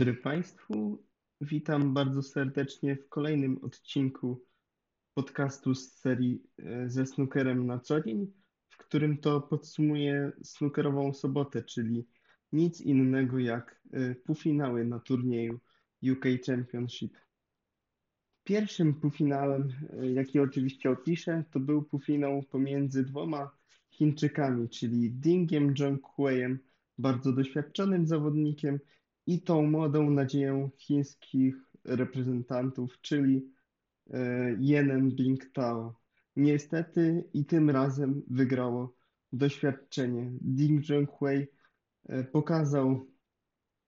Dobry Państwu, witam bardzo serdecznie w kolejnym odcinku podcastu z serii e, ze snookerem na co dzień, w którym to podsumuję snookerową sobotę, czyli nic innego jak e, półfinały na turnieju UK Championship. Pierwszym półfinałem, e, jaki oczywiście opiszę, to był półfinał pomiędzy dwoma Chińczykami, czyli Dingiem Zhonghueiem, bardzo doświadczonym zawodnikiem, i tą młodą nadzieją chińskich reprezentantów, czyli e, Yenem Bingtao. Niestety i tym razem wygrało doświadczenie. Ding Junhui e, pokazał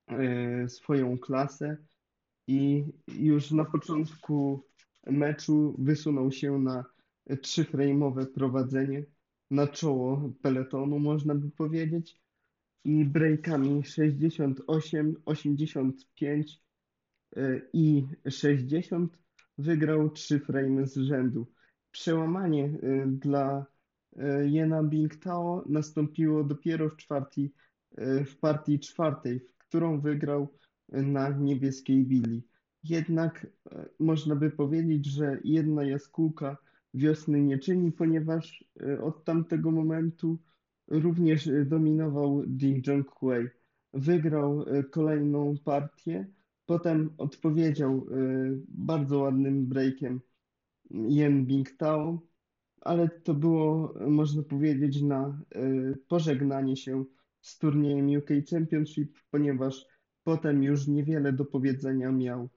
e, swoją klasę i już na początku meczu wysunął się na trzyframe'owe prowadzenie na czoło peletonu, można by powiedzieć i breakami 68, 85 y, i 60 wygrał trzy frame z rzędu. Przełamanie y, dla y, Jena Bingtao nastąpiło dopiero w, czwartej, w partii czwartej, w którą wygrał na niebieskiej Billy. Jednak można by powiedzieć, że jedna jaskółka wiosny nie czyni, ponieważ od tamtego momentu Również y, dominował Ding Junhui. Wygrał y, kolejną partię, potem odpowiedział y, bardzo ładnym breakiem Yen Bingtao, ale to było, można powiedzieć, na pożegnanie się z turniejem UK Championship, ponieważ potem już niewiele do powiedzenia miał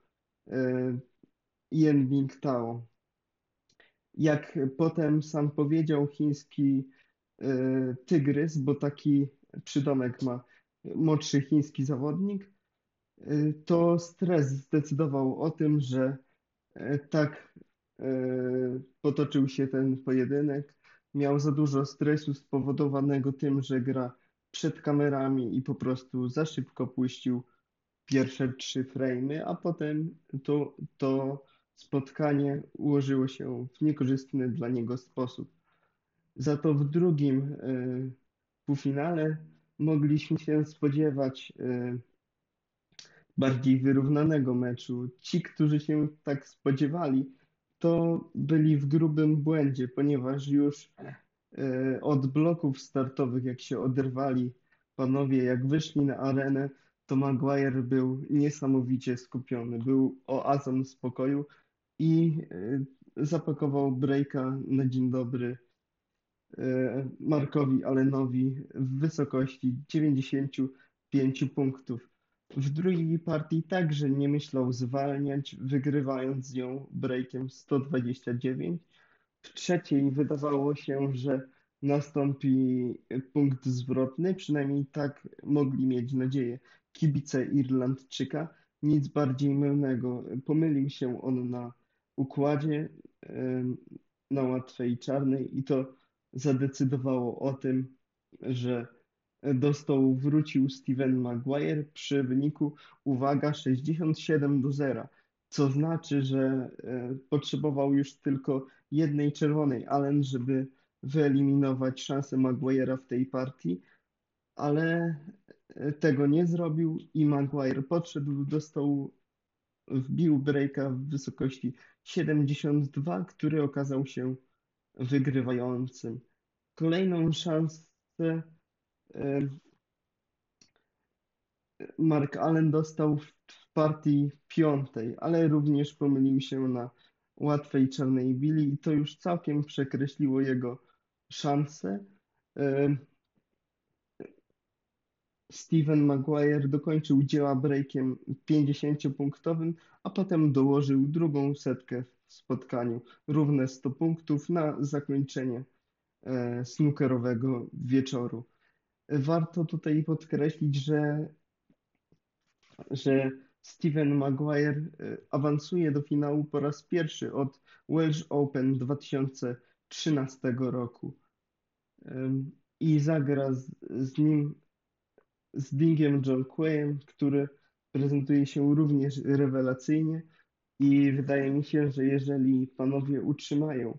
Yen Bingtao. Jak potem sam powiedział chiński E, tygrys, bo taki przydomek ma młodszy chiński zawodnik, e, to stres zdecydował o tym, że e, tak potoczył się ten pojedynek. Miał za dużo stresu spowodowanego tym, że gra przed kamerami i po prostu za szybko puścił pierwsze trzy frame'y, a potem to, to spotkanie ułożyło się w niekorzystny dla niego sposób. Za to w drugim y, półfinale mogliśmy się spodziewać y, bardziej wyrównanego meczu. Ci, którzy się tak spodziewali, to byli w grubym błędzie, ponieważ już y, od bloków startowych, jak się oderwali panowie, jak wyszli na arenę, to Maguire był niesamowicie skupiony. Był oazą spokoju i zapakował breaka na dzień dobry E, Markowi Allenowi w wysokości 95 punktów. W drugiej partii także nie myślał zwalniać, wygrywając ją breakiem 129. W trzeciej wydawało się, że nastąpi punkt zwrotny, przynajmniej tak mogli mieć nadzieję kibice Irlandczyka. Nic bardziej mylnego. Pomylił się on na układzie e, na łatwej czarnej i to zadecydowało o tym, że do stołu wrócił Steven Maguire przy wyniku, uwaga, 67 do 0, co znaczy, że e, potrzebował już tylko jednej czerwonej Allen, żeby wyeliminować szansę Maguire'a w tej partii, ale e, tego nie zrobił i Maguire podszedł do stołu, wbił breaka w wysokości 72, który okazał się wygrywającym. Kolejną szansę Mark Allen dostał w partii piątej, ale również pomylił się na łatwej czarnej Billy i to już całkiem przekreśliło jego szanse. Steven Maguire dokończył dzieła breakiem 50-punktowym, a potem dołożył drugą setkę w spotkaniu, równe 100 punktów na zakończenie e, snookerowego wieczoru. Warto tutaj podkreślić, że, że Steven Maguire e, awansuje do finału po raz pierwszy od Welsh Open 2013 roku i zagra z, z nim z Dingiem John Quayem, który prezentuje się również rewelacyjnie i wydaje mi się, że jeżeli panowie utrzymają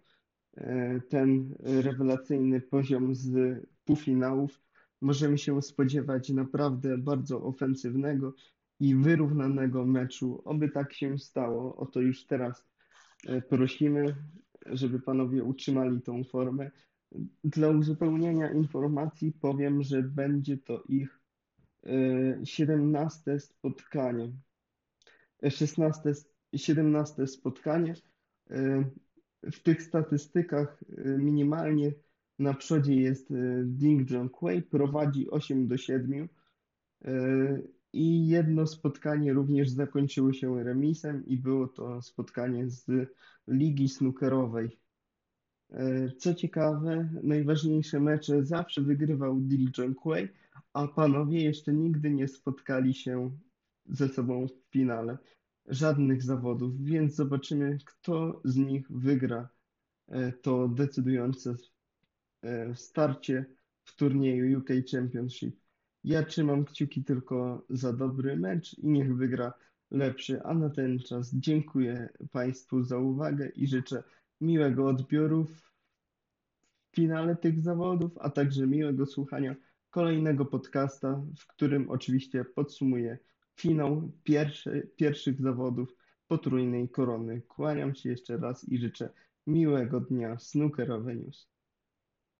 e, ten rewelacyjny poziom z półfinałów, możemy się spodziewać naprawdę bardzo ofensywnego i wyrównanego meczu. Oby tak się stało. O to już teraz e, prosimy, żeby panowie utrzymali tą formę. Dla uzupełnienia informacji powiem, że będzie to ich e, 17 spotkanie. E, 16, 17 spotkanie. E, W tych statystykach e, minimalnie na przodzie jest e, Ding Junhui, prowadzi 8 do 7. E, I jedno spotkanie również zakończyło się remisem i było to spotkanie z ligi snookerowej. E, Co ciekawe, najważniejsze mecze zawsze wygrywał Ding Junhui, a panowie jeszcze nigdy nie spotkali się ze sobą w finale żadnych zawodów, więc zobaczymy, kto z nich wygra e, to decydujące e, starcie w turnieju UK Championship. Ja trzymam kciuki tylko za dobry mecz i niech wygra lepszy. A na ten czas dziękuję Państwu za uwagę i życzę miłego odbioru w finale tych zawodów, a także miłego słuchania kolejnego podcasta, w którym oczywiście podsumuję finał pierwszy, pierwszych zawodów potrójnej korony. Kłaniam się jeszcze raz i życzę miłego dnia snookerowe news.